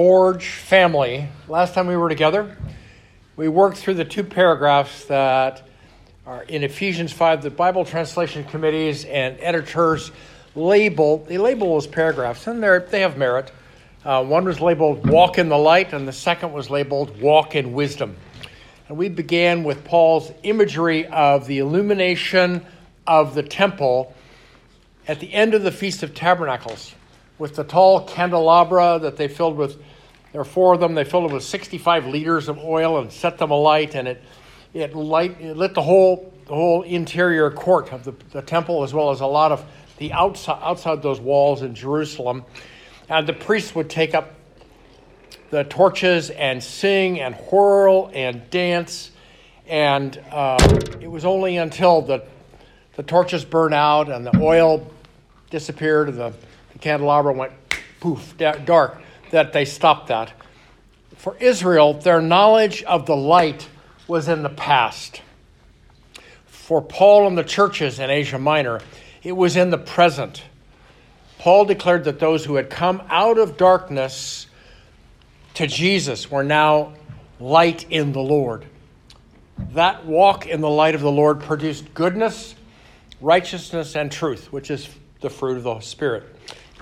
Forge family, last time we were together, we worked through the two paragraphs that are in Ephesians 5, the Bible translation committees and editors label, they label those paragraphs, and they have merit. Uh, one was labeled Walk in the Light, and the second was labeled Walk in Wisdom. And we began with Paul's imagery of the illumination of the temple at the end of the Feast of Tabernacles with the tall candelabra that they filled with, there are four of them, they filled it with 65 liters of oil and set them alight, and it, it, light, it lit the whole, the whole interior court of the, the temple as well as a lot of the outside, outside those walls in Jerusalem. And the priests would take up the torches and sing and whirl and dance. And uh, it was only until the, the torches burned out and the oil disappeared and the, the candelabra went poof, dark that they stopped that. For Israel, their knowledge of the light was in the past. For Paul and the churches in Asia Minor, it was in the present. Paul declared that those who had come out of darkness to Jesus were now light in the Lord. That walk in the light of the Lord produced goodness, righteousness, and truth, which is the fruit of the Spirit.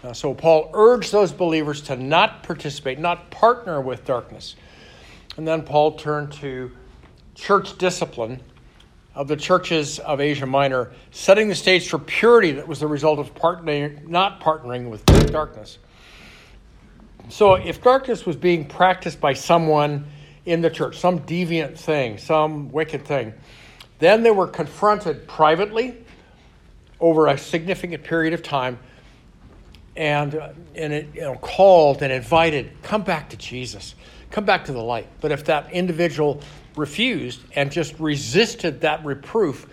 Uh, so Paul urged those believers to not participate, not partner with darkness. And then Paul turned to church discipline of the churches of Asia Minor, setting the stage for purity that was the result of not partnering with darkness. So, if darkness was being practiced by someone in the church, some deviant thing, some wicked thing, then they were confronted privately over a significant period of time and, uh, and it, you know, called and invited, come back to Jesus, come back to the light. But if that individual refused and just resisted that reproof,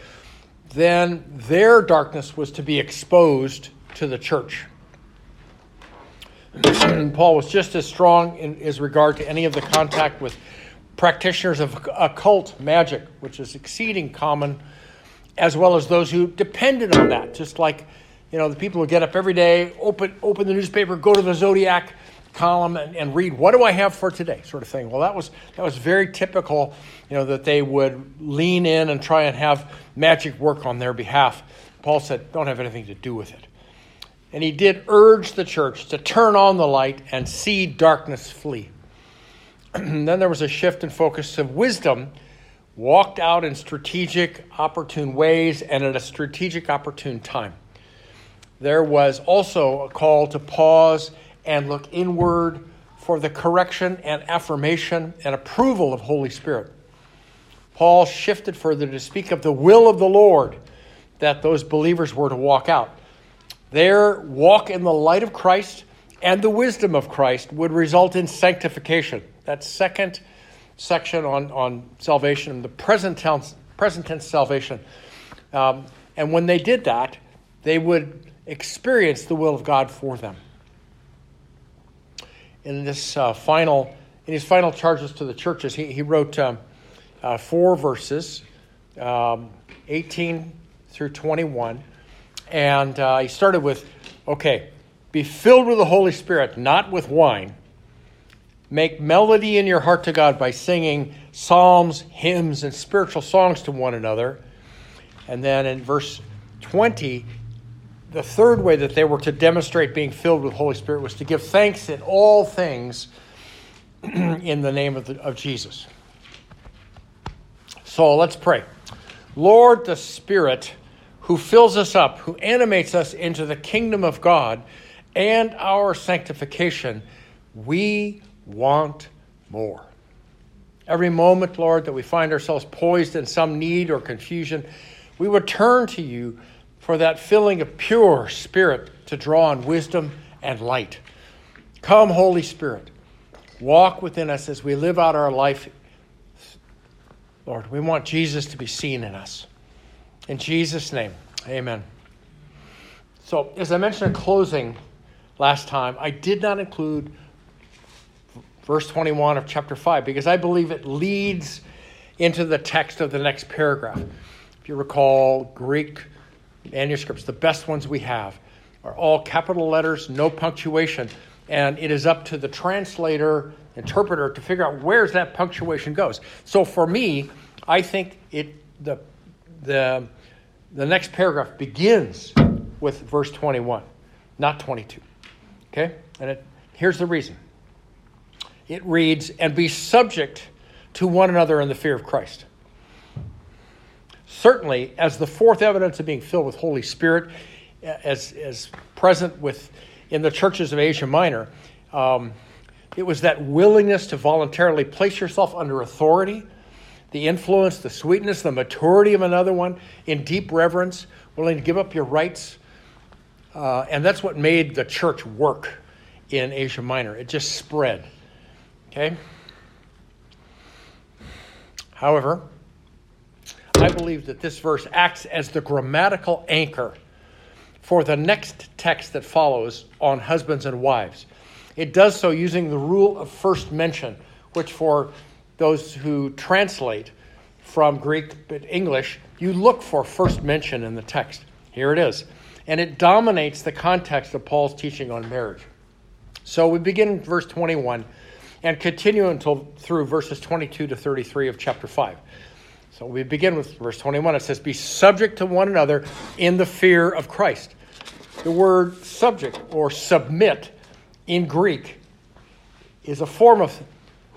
then their darkness was to be exposed to the church. Paul was just as strong in his regard to any of the contact with practitioners of occult magic, which is exceeding common, as well as those who depended on that, just like you know the people who get up every day, open open the newspaper, go to the zodiac column and, and read what do I have for today, sort of thing. Well, that was that was very typical, you know, that they would lean in and try and have magic work on their behalf. Paul said, "Don't have anything to do with it." And he did urge the church to turn on the light and see darkness flee. then there was a shift in focus of wisdom, walked out in strategic, opportune ways and at a strategic, opportune time. There was also a call to pause and look inward for the correction and affirmation and approval of Holy Spirit. Paul shifted further to speak of the will of the Lord that those believers were to walk out. Their walk in the light of Christ and the wisdom of Christ would result in sanctification. That second section on, on salvation, the present tense, present tense salvation. Um, and when they did that, they would experience the will of God for them. In this uh, final, in his final charges to the churches, he, he wrote um, uh, four verses, um, 18 through 21. And uh, he started with, okay, be filled with the Holy Spirit, not with wine. Make melody in your heart to God by singing psalms, hymns, and spiritual songs to one another. And then in verse 20, the third way that they were to demonstrate being filled with Holy Spirit was to give thanks in all things in the name of, the, of Jesus. So let's pray. Lord, the Spirit who fills us up, who animates us into the kingdom of God and our sanctification, we want more. Every moment, Lord, that we find ourselves poised in some need or confusion, we would turn to you for that filling of pure spirit to draw on wisdom and light. Come, Holy Spirit, walk within us as we live out our life. Lord, we want Jesus to be seen in us. In Jesus' name, amen. So, as I mentioned in closing last time, I did not include verse 21 of chapter 5 because I believe it leads into the text of the next paragraph. If you recall, Greek manuscripts, the best ones we have, are all capital letters, no punctuation. and it is up to the translator, interpreter to figure out where's that punctuation goes. So for me, I think it the the the next paragraph begins with verse 21, not 22. Okay? And it, here's the reason. It reads, "And be subject to one another in the fear of Christ." Certainly, as the fourth evidence of being filled with Holy Spirit, as, as present with in the churches of Asia Minor, um, it was that willingness to voluntarily place yourself under authority, the influence, the sweetness, the maturity of another one in deep reverence, willing to give up your rights. Uh, and that's what made the church work in Asia Minor. It just spread. Okay? However, I believe that this verse acts as the grammatical anchor for the next text that follows on husbands and wives. It does so using the rule of first mention, which for those who translate from Greek but English, you look for first mention in the text. Here it is. And it dominates the context of Paul's teaching on marriage. So we begin in verse 21 and continue until through verses 22 to 33 of chapter 5. So we begin with verse 21. It says, Be subject to one another in the fear of Christ. The word subject or submit in Greek is a form of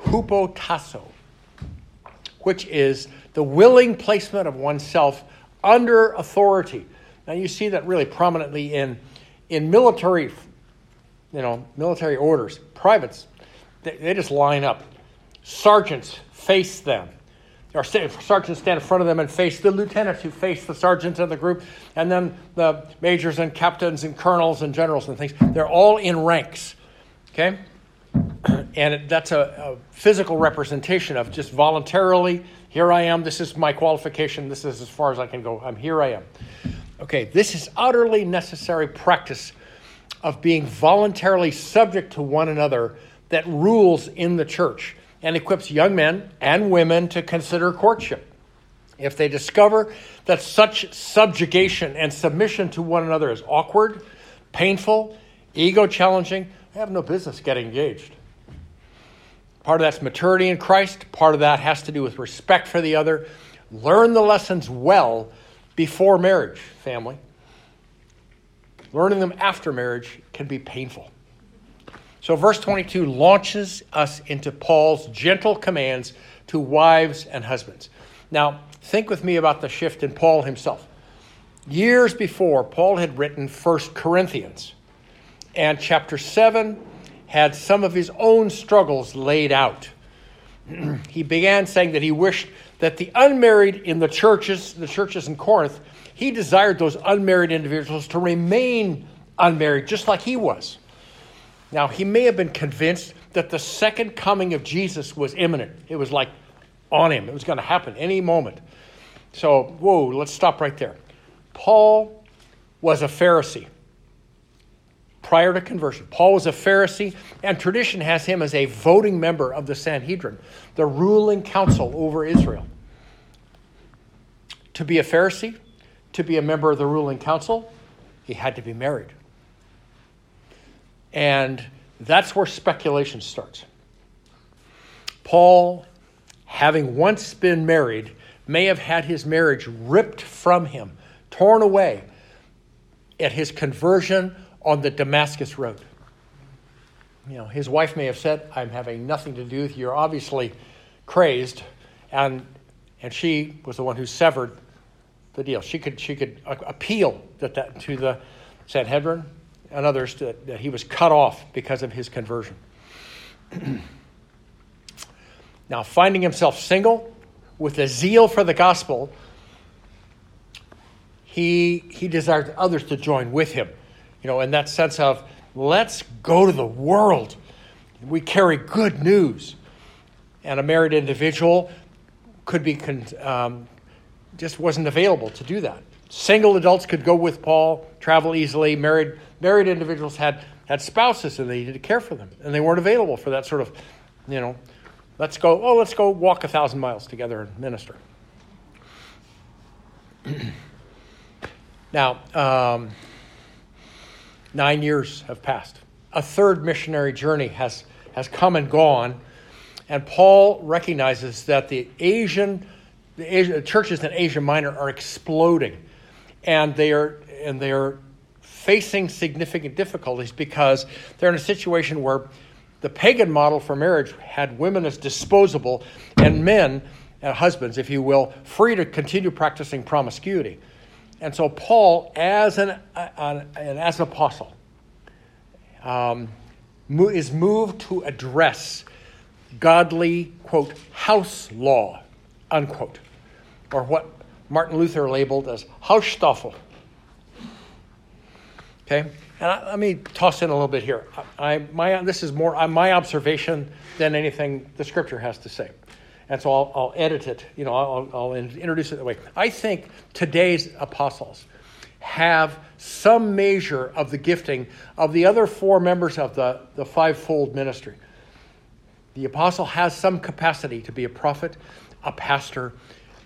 hupotasso, which is the willing placement of oneself under authority. Now you see that really prominently in, in military, you know, military orders. Privates, they, they just line up. Sergeants face them or sergeants stand in front of them and face the lieutenants who face the sergeants of the group, and then the majors and captains and colonels and generals and things. They're all in ranks, okay? And that's a, a physical representation of just voluntarily, here I am, this is my qualification, this is as far as I can go, I'm here I am. Okay, this is utterly necessary practice of being voluntarily subject to one another that rules in the church and equips young men and women to consider courtship. If they discover that such subjugation and submission to one another is awkward, painful, ego challenging, they have no business getting engaged. Part of that's maturity in Christ, part of that has to do with respect for the other. Learn the lessons well before marriage, family. Learning them after marriage can be painful. So, verse 22 launches us into Paul's gentle commands to wives and husbands. Now, think with me about the shift in Paul himself. Years before, Paul had written 1 Corinthians, and chapter 7 had some of his own struggles laid out. he began saying that he wished that the unmarried in the churches, the churches in Corinth, he desired those unmarried individuals to remain unmarried, just like he was. Now, he may have been convinced that the second coming of Jesus was imminent. It was like on him, it was going to happen any moment. So, whoa, let's stop right there. Paul was a Pharisee prior to conversion. Paul was a Pharisee, and tradition has him as a voting member of the Sanhedrin, the ruling council over Israel. To be a Pharisee, to be a member of the ruling council, he had to be married. And that's where speculation starts. Paul, having once been married, may have had his marriage ripped from him, torn away at his conversion on the Damascus Road. You know, his wife may have said, I'm having nothing to do with you. You're obviously crazed. And, and she was the one who severed the deal. She could, she could appeal that, that, to the Sanhedrin and others that, he was cut off because of his conversion. now, finding himself single with a zeal for the gospel, he, he desired others to join with him. You know, in that sense of, let's go to the world. We carry good news. And a married individual could be, um, just wasn't available to do that. Single adults could go with Paul, travel easily. Married married individuals had had spouses and they needed to care for them, and they weren't available for that sort of, you know, let's go. Oh, let's go walk a thousand miles together and minister. now, um, nine years have passed a third missionary journey has, has come and gone. And Paul recognizes that the Asian, the Asian churches in Asia Minor are exploding. And they are, and they are facing significant difficulties because they're in a situation where the pagan model for marriage had women as disposable and men, uh, husbands, if you will, free to continue practicing promiscuity. And so Paul, as an, uh, an as apostle, um, is moved to address godly, quote, house law, unquote, or what Martin Luther labeled as Haustafel. Okay? And I, let me toss in a little bit here. I, my, this is more my observation than anything the scripture has to say. And so I'll, I'll edit it, you know, I'll, I'll introduce it that way. I think today's apostles have some measure of the gifting of the other four members of the, the fivefold ministry. The apostle has some capacity to be a prophet, a pastor,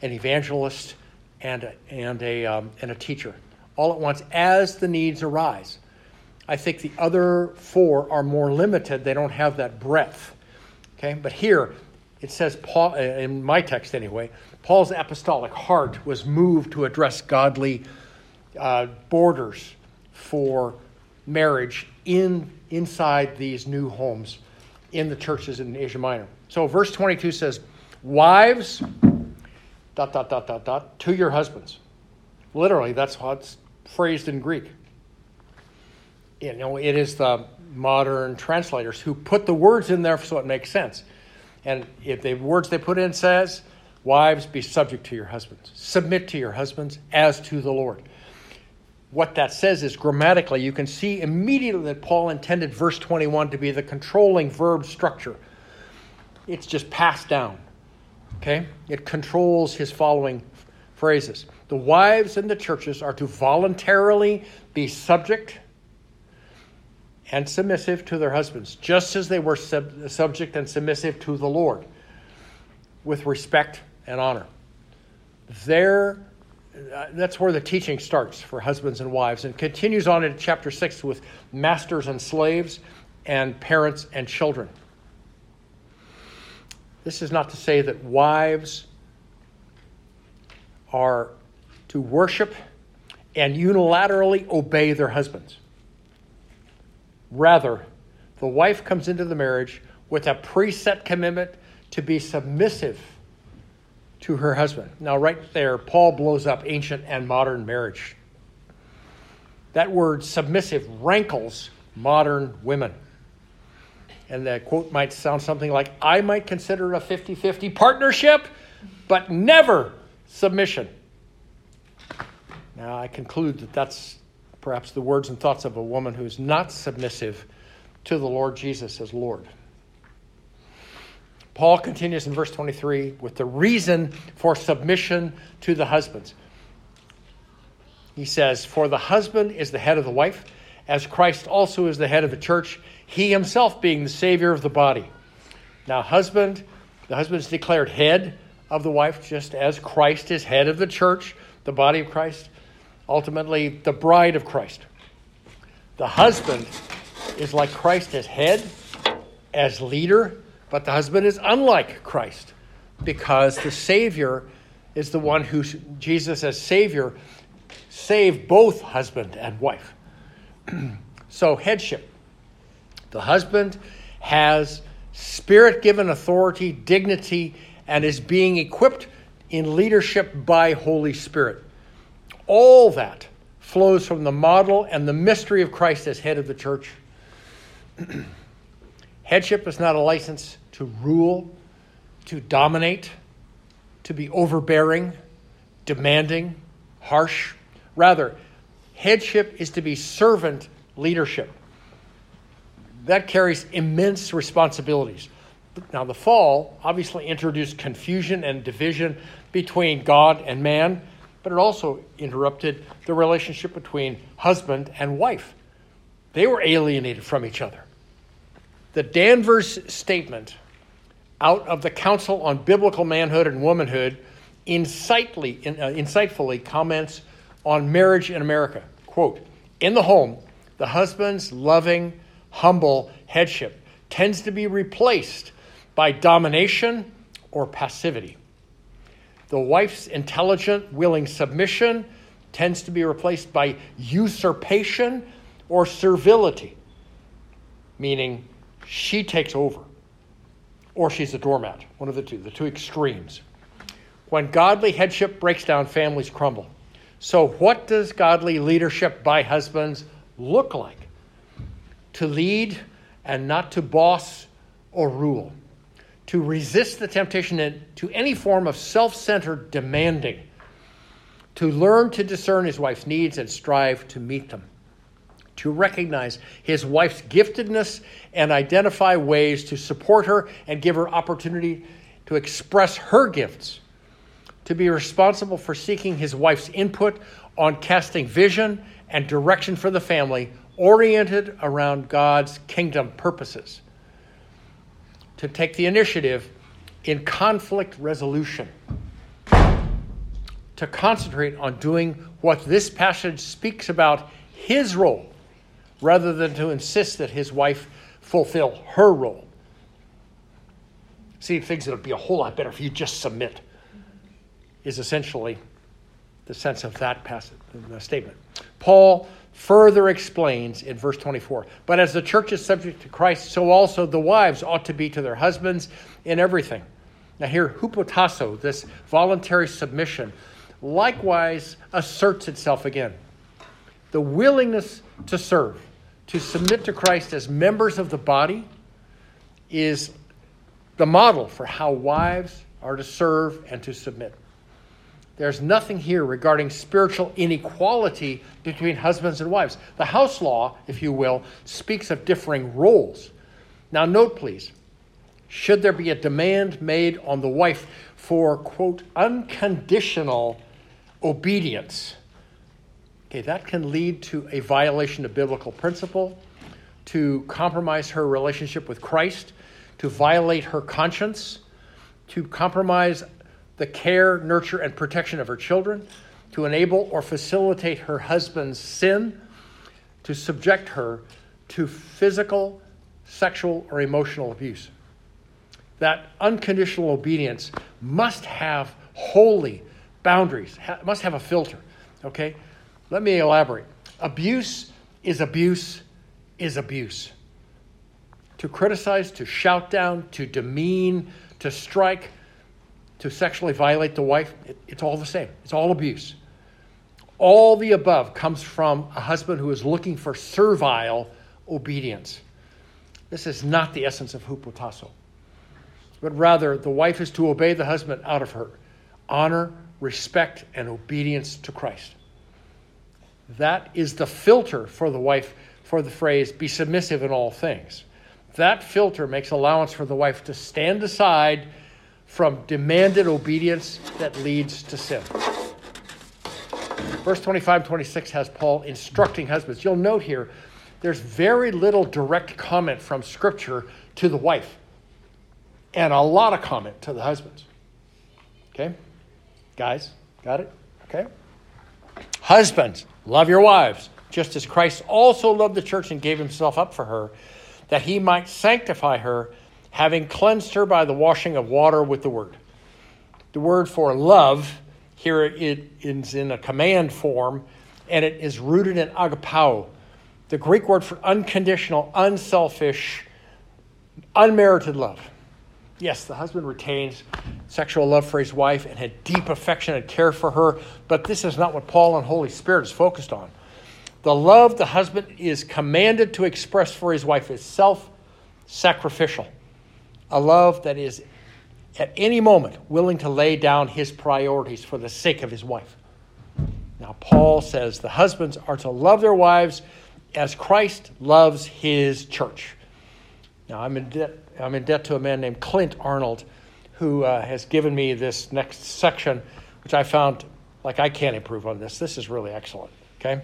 an evangelist, and and a, um, and a teacher all at once as the needs arise. I think the other four are more limited. They don't have that breadth. Okay, but here it says Paul in my text anyway. Paul's apostolic heart was moved to address godly uh, borders for marriage in inside these new homes in the churches in Asia Minor. So verse 22 says, "Wives, dot dot dot dot dot, to your husbands." Literally, that's it's phrased in Greek you know, it is the modern translators who put the words in there so it makes sense. And if the words they put in says, wives, be subject to your husbands, submit to your husbands as to the Lord. What that says is grammatically, you can see immediately that Paul intended verse 21 to be the controlling verb structure. It's just passed down. Okay? It controls his following phrases. The wives in the churches are to voluntarily be subject and submissive to their husbands, just as they were sub- subject and submissive to the Lord, with respect and honor. There, uh, that's where the teaching starts for husbands and wives, and continues on in chapter 6 with masters and slaves and parents and children. This is not to say that wives are to worship and unilaterally obey their husbands. Rather, the wife comes into the marriage with a preset commitment to be submissive to her husband. Now, right there, Paul blows up ancient and modern marriage. That word submissive rankles modern women. And the quote might sound something like I might consider a 50 50 partnership, but never submission. Now, I conclude that that's perhaps the words and thoughts of a woman who's not submissive to the Lord Jesus as Lord. Paul continues in verse 23 with the reason for submission to the husbands. He says, For the husband is the head of the wife, as Christ also is the head of the church, he himself being the Savior of the body. Now, husband, the husband is declared head of the wife, just as Christ is head of the church, the body of Christ ultimately the bride of Christ. The husband is like Christ as head, as leader, but the husband is unlike Christ because the Savior is the one who, Jesus as Savior, saved both husband and wife. so, headship. The husband has spirit given authority, dignity, and is being equipped in leadership by Holy Spirit. All that flows from the model and the mystery of Christ as head of the church. Headship is not a license to rule, to dominate, to be overbearing, demanding, harsh. Rather, headship is to be servant leadership. That carries immense responsibilities. Now, the fall obviously introduced confusion and division between God and man but it also interrupted the relationship between husband and wife. They were alienated from each other. The Danvers statement out of the Council on Biblical Manhood and Womanhood insightfully, uh, insightfully comments on marriage in America. Quote In the home, the husband's loving, humble headship tends to be replaced by domination or passivity. The wife's intelligent, willing submission tends to be replaced by usurpation or servility, meaning she takes over or she's a doormat, one of the two, the two extremes. When godly headship breaks down, families crumble. So, what does godly leadership by husbands look like? To lead and not to boss or rule, to resist the temptation to any form of self centered demanding, to learn to discern his wife's needs and strive to meet them, to recognize his wife's giftedness and identify ways to support her and give her opportunity to express her gifts to be responsible for seeking his wife's input on casting vision and direction for the family oriented around God's kingdom purposes. To take the initiative in conflict resolution. To concentrate on doing what this passage speaks about his role rather than to insist that his wife fulfill her role. See, he thinks it'll be a whole lot better if you just submit is essentially the sense of that passage, the statement. Paul further explains in verse 24 But as the church is subject to Christ, so also the wives ought to be to their husbands in everything. Now, here, hupotasso, this voluntary submission, likewise asserts itself again. The willingness to serve, to submit to Christ as members of the body, is the model for how wives are to serve and to submit. There's nothing here regarding spiritual inequality between husbands and wives. The house law, if you will, speaks of differing roles. Now, note please, should there be a demand made on the wife for, quote, unconditional obedience, okay, that can lead to a violation of biblical principle, to compromise her relationship with Christ, to violate her conscience, to compromise the care, nurture, and protection of her children, to enable or facilitate her husband's sin, to subject her to physical, sexual, or emotional abuse. That unconditional obedience must have holy boundaries, must have a filter. Okay? Let me elaborate. Abuse is abuse is abuse. To criticize, to shout down, to demean, to strike, to sexually violate the wife, it, it's all the same. It's all abuse. All the above comes from a husband who is looking for servile obedience. This is not the essence of hupotasso, but rather the wife is to obey the husband out of her honor, respect, and obedience to Christ. That is the filter for the wife for the phrase, be submissive in all things. That filter makes allowance for the wife to stand aside from demanded obedience that leads to sin. Verse 25 26 has Paul instructing husbands. You'll note here, there's very little direct comment from Scripture to the wife, and a lot of comment to the husbands. Okay? Guys, got it? Okay? Husbands, love your wives, just as Christ also loved the church and gave himself up for her, that he might sanctify her having cleansed her by the washing of water with the word. The word for love here it is in a command form, and it is rooted in agapao, the Greek word for unconditional, unselfish, unmerited love. Yes, the husband retains sexual love for his wife and had deep affection and care for her, but this is not what Paul and Holy Spirit is focused on. The love the husband is commanded to express for his wife is self sacrificial a love that is at any moment willing to lay down his priorities for the sake of his wife. Now, Paul says the husbands are to love their wives as Christ loves his church. Now, I'm in debt, I'm in debt to a man named Clint Arnold who uh, has given me this next section, which I found like I can't improve on this. This is really excellent. Okay?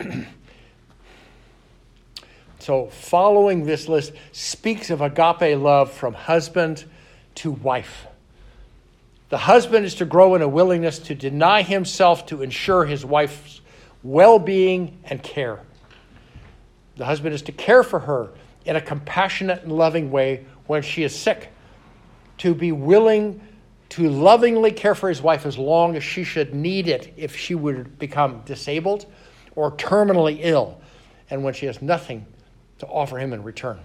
So, following this list speaks of agape love from husband to wife. The husband is to grow in a willingness to deny himself to ensure his wife's well being and care. The husband is to care for her in a compassionate and loving way when she is sick, to be willing to lovingly care for his wife as long as she should need it if she would become disabled or terminally ill, and when she has nothing to offer him in return.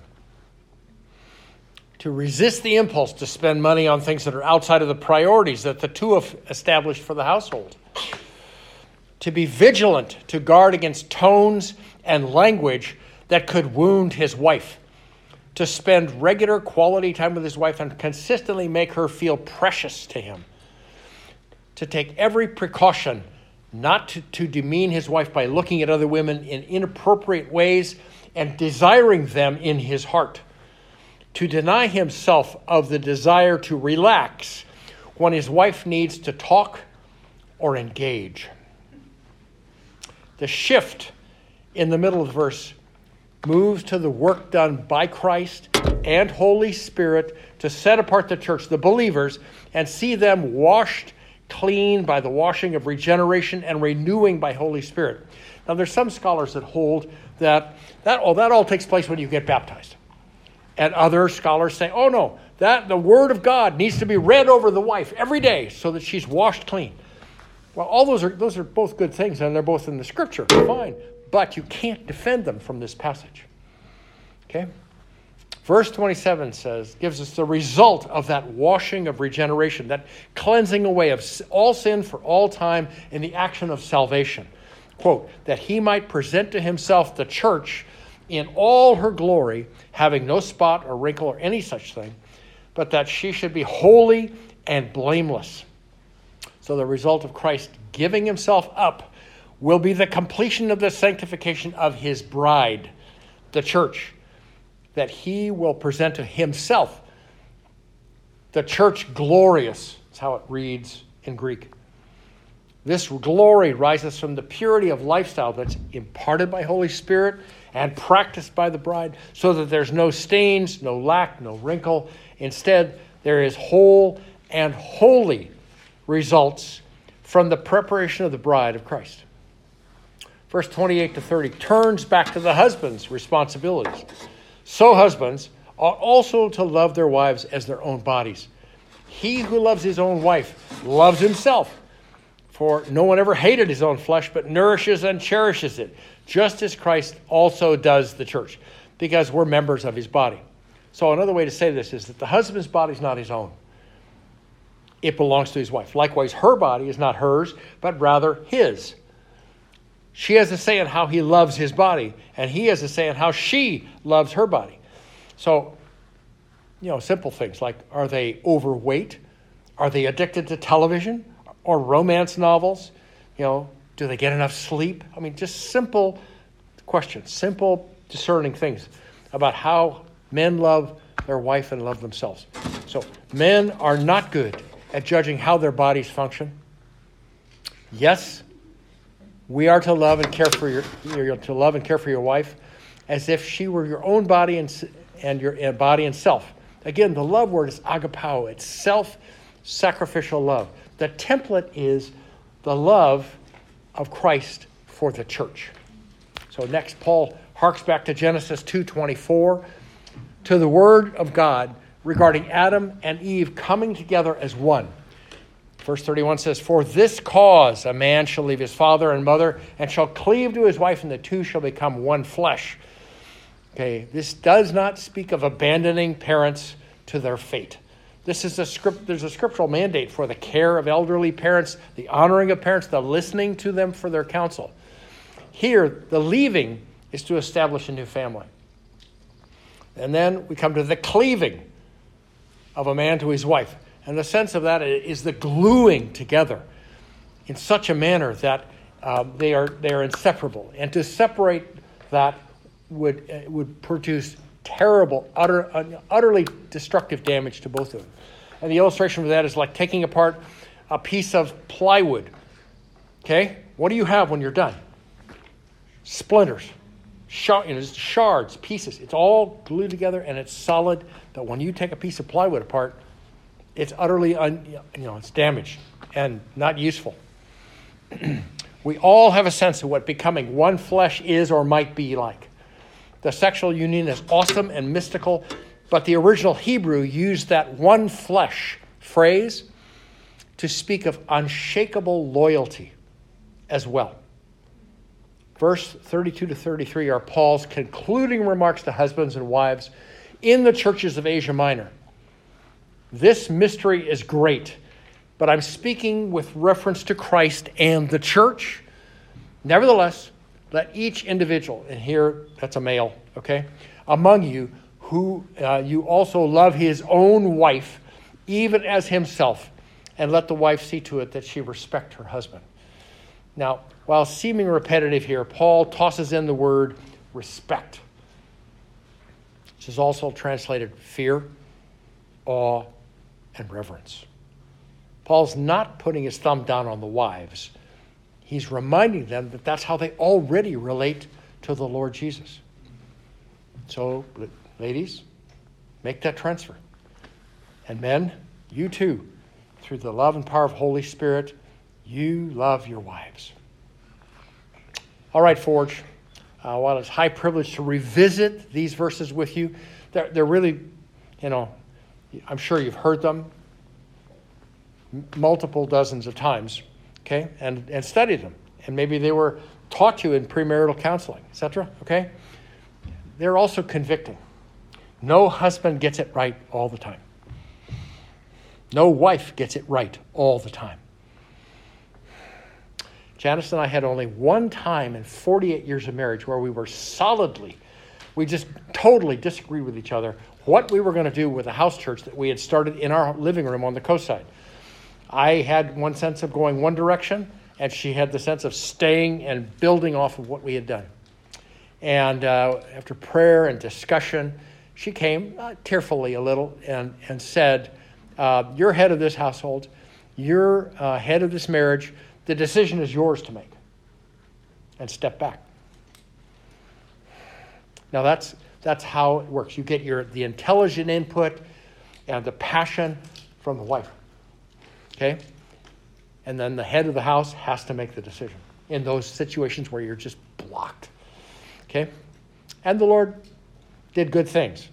To resist the impulse to spend money on things that are outside of the priorities that the two have established for the household. To be vigilant to guard against tones and language that could wound his wife to spend regular quality time with his wife and consistently make her feel precious to him, to take every precaution not to, to demean his wife by looking at other women in inappropriate ways and desiring them in his heart, to deny himself of the desire to relax when his wife needs to talk or engage. The shift in the middle of the verse moves to the work done by Christ and Holy Spirit to set apart the church, the believers, and see them washed clean by the washing of regeneration and renewing by Holy Spirit. Now, there's some scholars that hold that that, oh, that all takes place when you get baptized. And other scholars say, oh no, that the word of God needs to be read over the wife every day so that she's washed clean. Well, all those are those are both good things, and they're both in the scripture. Fine but you can't defend them from this passage. Okay? Verse 27 says, gives us the result of that washing of regeneration, that cleansing away of all sin for all time in the action of salvation. Quote, that he might present to himself the church in all her glory, having no spot or wrinkle or any such thing, but that she should be holy and blameless. So the result of Christ giving himself up will be the completion of the sanctification of his bride, the church, that he will present to himself. The church glorious, is how it reads in Greek. This glory rises from the purity of lifestyle that's imparted by Holy Spirit and practiced by the bride, so that there's no stains, no lack, no wrinkle. Instead, there is whole and holy results from the preparation of the bride of Christ verse 28 to 30, turns back to the husband's responsibilities. So, husbands ought also to love their wives as their own bodies. He who loves his own wife loves himself. For no one ever hated his own flesh, but nourishes and cherishes it, just as Christ also does the church, because we're members of his body. So, another way to say this is that the husband's body is not his own, it belongs to his wife. Likewise, her body is not hers, but rather his. She has a say in how he loves his body, and he has a say in how she loves her body. So, you know, simple things like are they overweight? Are they addicted to television or romance novels? You know, do they get enough sleep? I mean, just simple questions, simple discerning things about how men love their wife and love themselves. So, men are not good at judging how their bodies function. Yes, we are to love and care for your, to love and care for your wife as if she were your own body and, and your body and self. Again, the love word is agapao. It's self-sacrificial love. The template is the love of Christ for the church. So next, Paul harks back to Genesis 2:24 to the word of God regarding Adam and Eve coming together as one. Verse 31 says, For this cause a man shall leave his father and mother and shall cleave to his wife, and the two shall become one flesh. Okay, this does not speak of abandoning parents to their fate. This is a script, there's a scriptural mandate for the care of elderly parents, the honoring of parents, the listening to them for their counsel. Here, the leaving is to establish a new family. And then we come to the cleaving of a man to his wife. And the sense of that is the gluing together in such a manner that um, they, are, they are inseparable. And to separate that would, uh, would produce terrible, utter, utterly destructive damage to both of them. And the illustration for that is like taking apart a piece of plywood. Okay? What do you have when you're done? Splinters, shard, you know, shards, pieces. It's all glued together and it's solid. But when you take a piece of plywood apart, it's utterly un, you know it's damaged and not useful. we all have a sense of what becoming one flesh is or might be like. The sexual union is awesome and mystical, but the original Hebrew used that one flesh phrase to speak of unshakable loyalty as well. Verse 32 to 33 are Paul's concluding remarks to husbands and wives in the churches of Asia Minor. This mystery is great, but I'm speaking with reference to Christ and the church. Nevertheless, let each individual, and here that's a male, okay, among you, who uh, you also love his own wife, even as himself, and let the wife see to it that she respect her husband. Now, while seeming repetitive here, Paul tosses in the word respect, which is also translated fear, awe, and reverence. Paul's not putting his thumb down on the wives. He's reminding them that that's how they already relate to the Lord Jesus. So, ladies, make that transfer. And men, you too, through the love and power of Holy Spirit, you love your wives. All right, Forge. Uh, while it's high privilege to revisit these verses with you, they're, they're really, you know, I'm sure you've heard them multiple dozens of times, okay, and, and studied them. And maybe they were taught to you in premarital counseling, etc., okay? They're also convicting. No husband gets it right all the time. No wife gets it right all the time. Janice and I had only one time in 48 years of marriage where we were solidly, we just totally disagreed with each other what we were going to do with the house church that we had started in our living room on the coast side. I had one sense of going one direction, and she had the sense of staying and building off of what we had done. And uh, after prayer and discussion, she came uh, tearfully a little and, and said, uh, You're head of this household, you're uh, head of this marriage, the decision is yours to make. And step back. Now, that's that's how it works. You get your the intelligent input and the passion from the wife. Okay? And then the head of the house has to make the decision in those situations where you're just blocked. Okay? And the Lord did good things.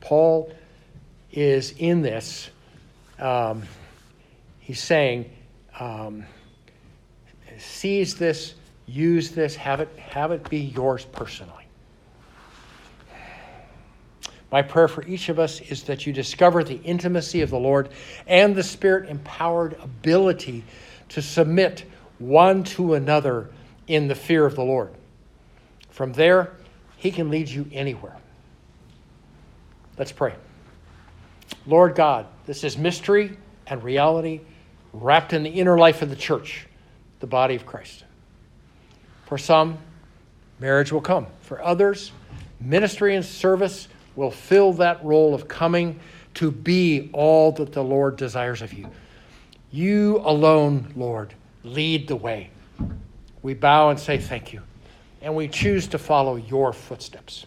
Paul is in this. Um, he's saying, um, seize this use this, have it, have it be yours personally. My prayer for each of us is that you discover the intimacy of the Lord and the Spirit empowered ability to submit one to another in the fear of the Lord. From there, He can lead you anywhere. Let's pray. Lord God, this is mystery and reality wrapped in the inner life of the church, the body of Christ. For some, marriage will come. For others, ministry and service will fill that role of coming to be all that the Lord desires of you. You alone, Lord, lead the way. We bow and say thank you, and we choose to follow your footsteps.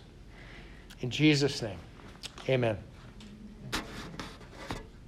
In Jesus' name, amen.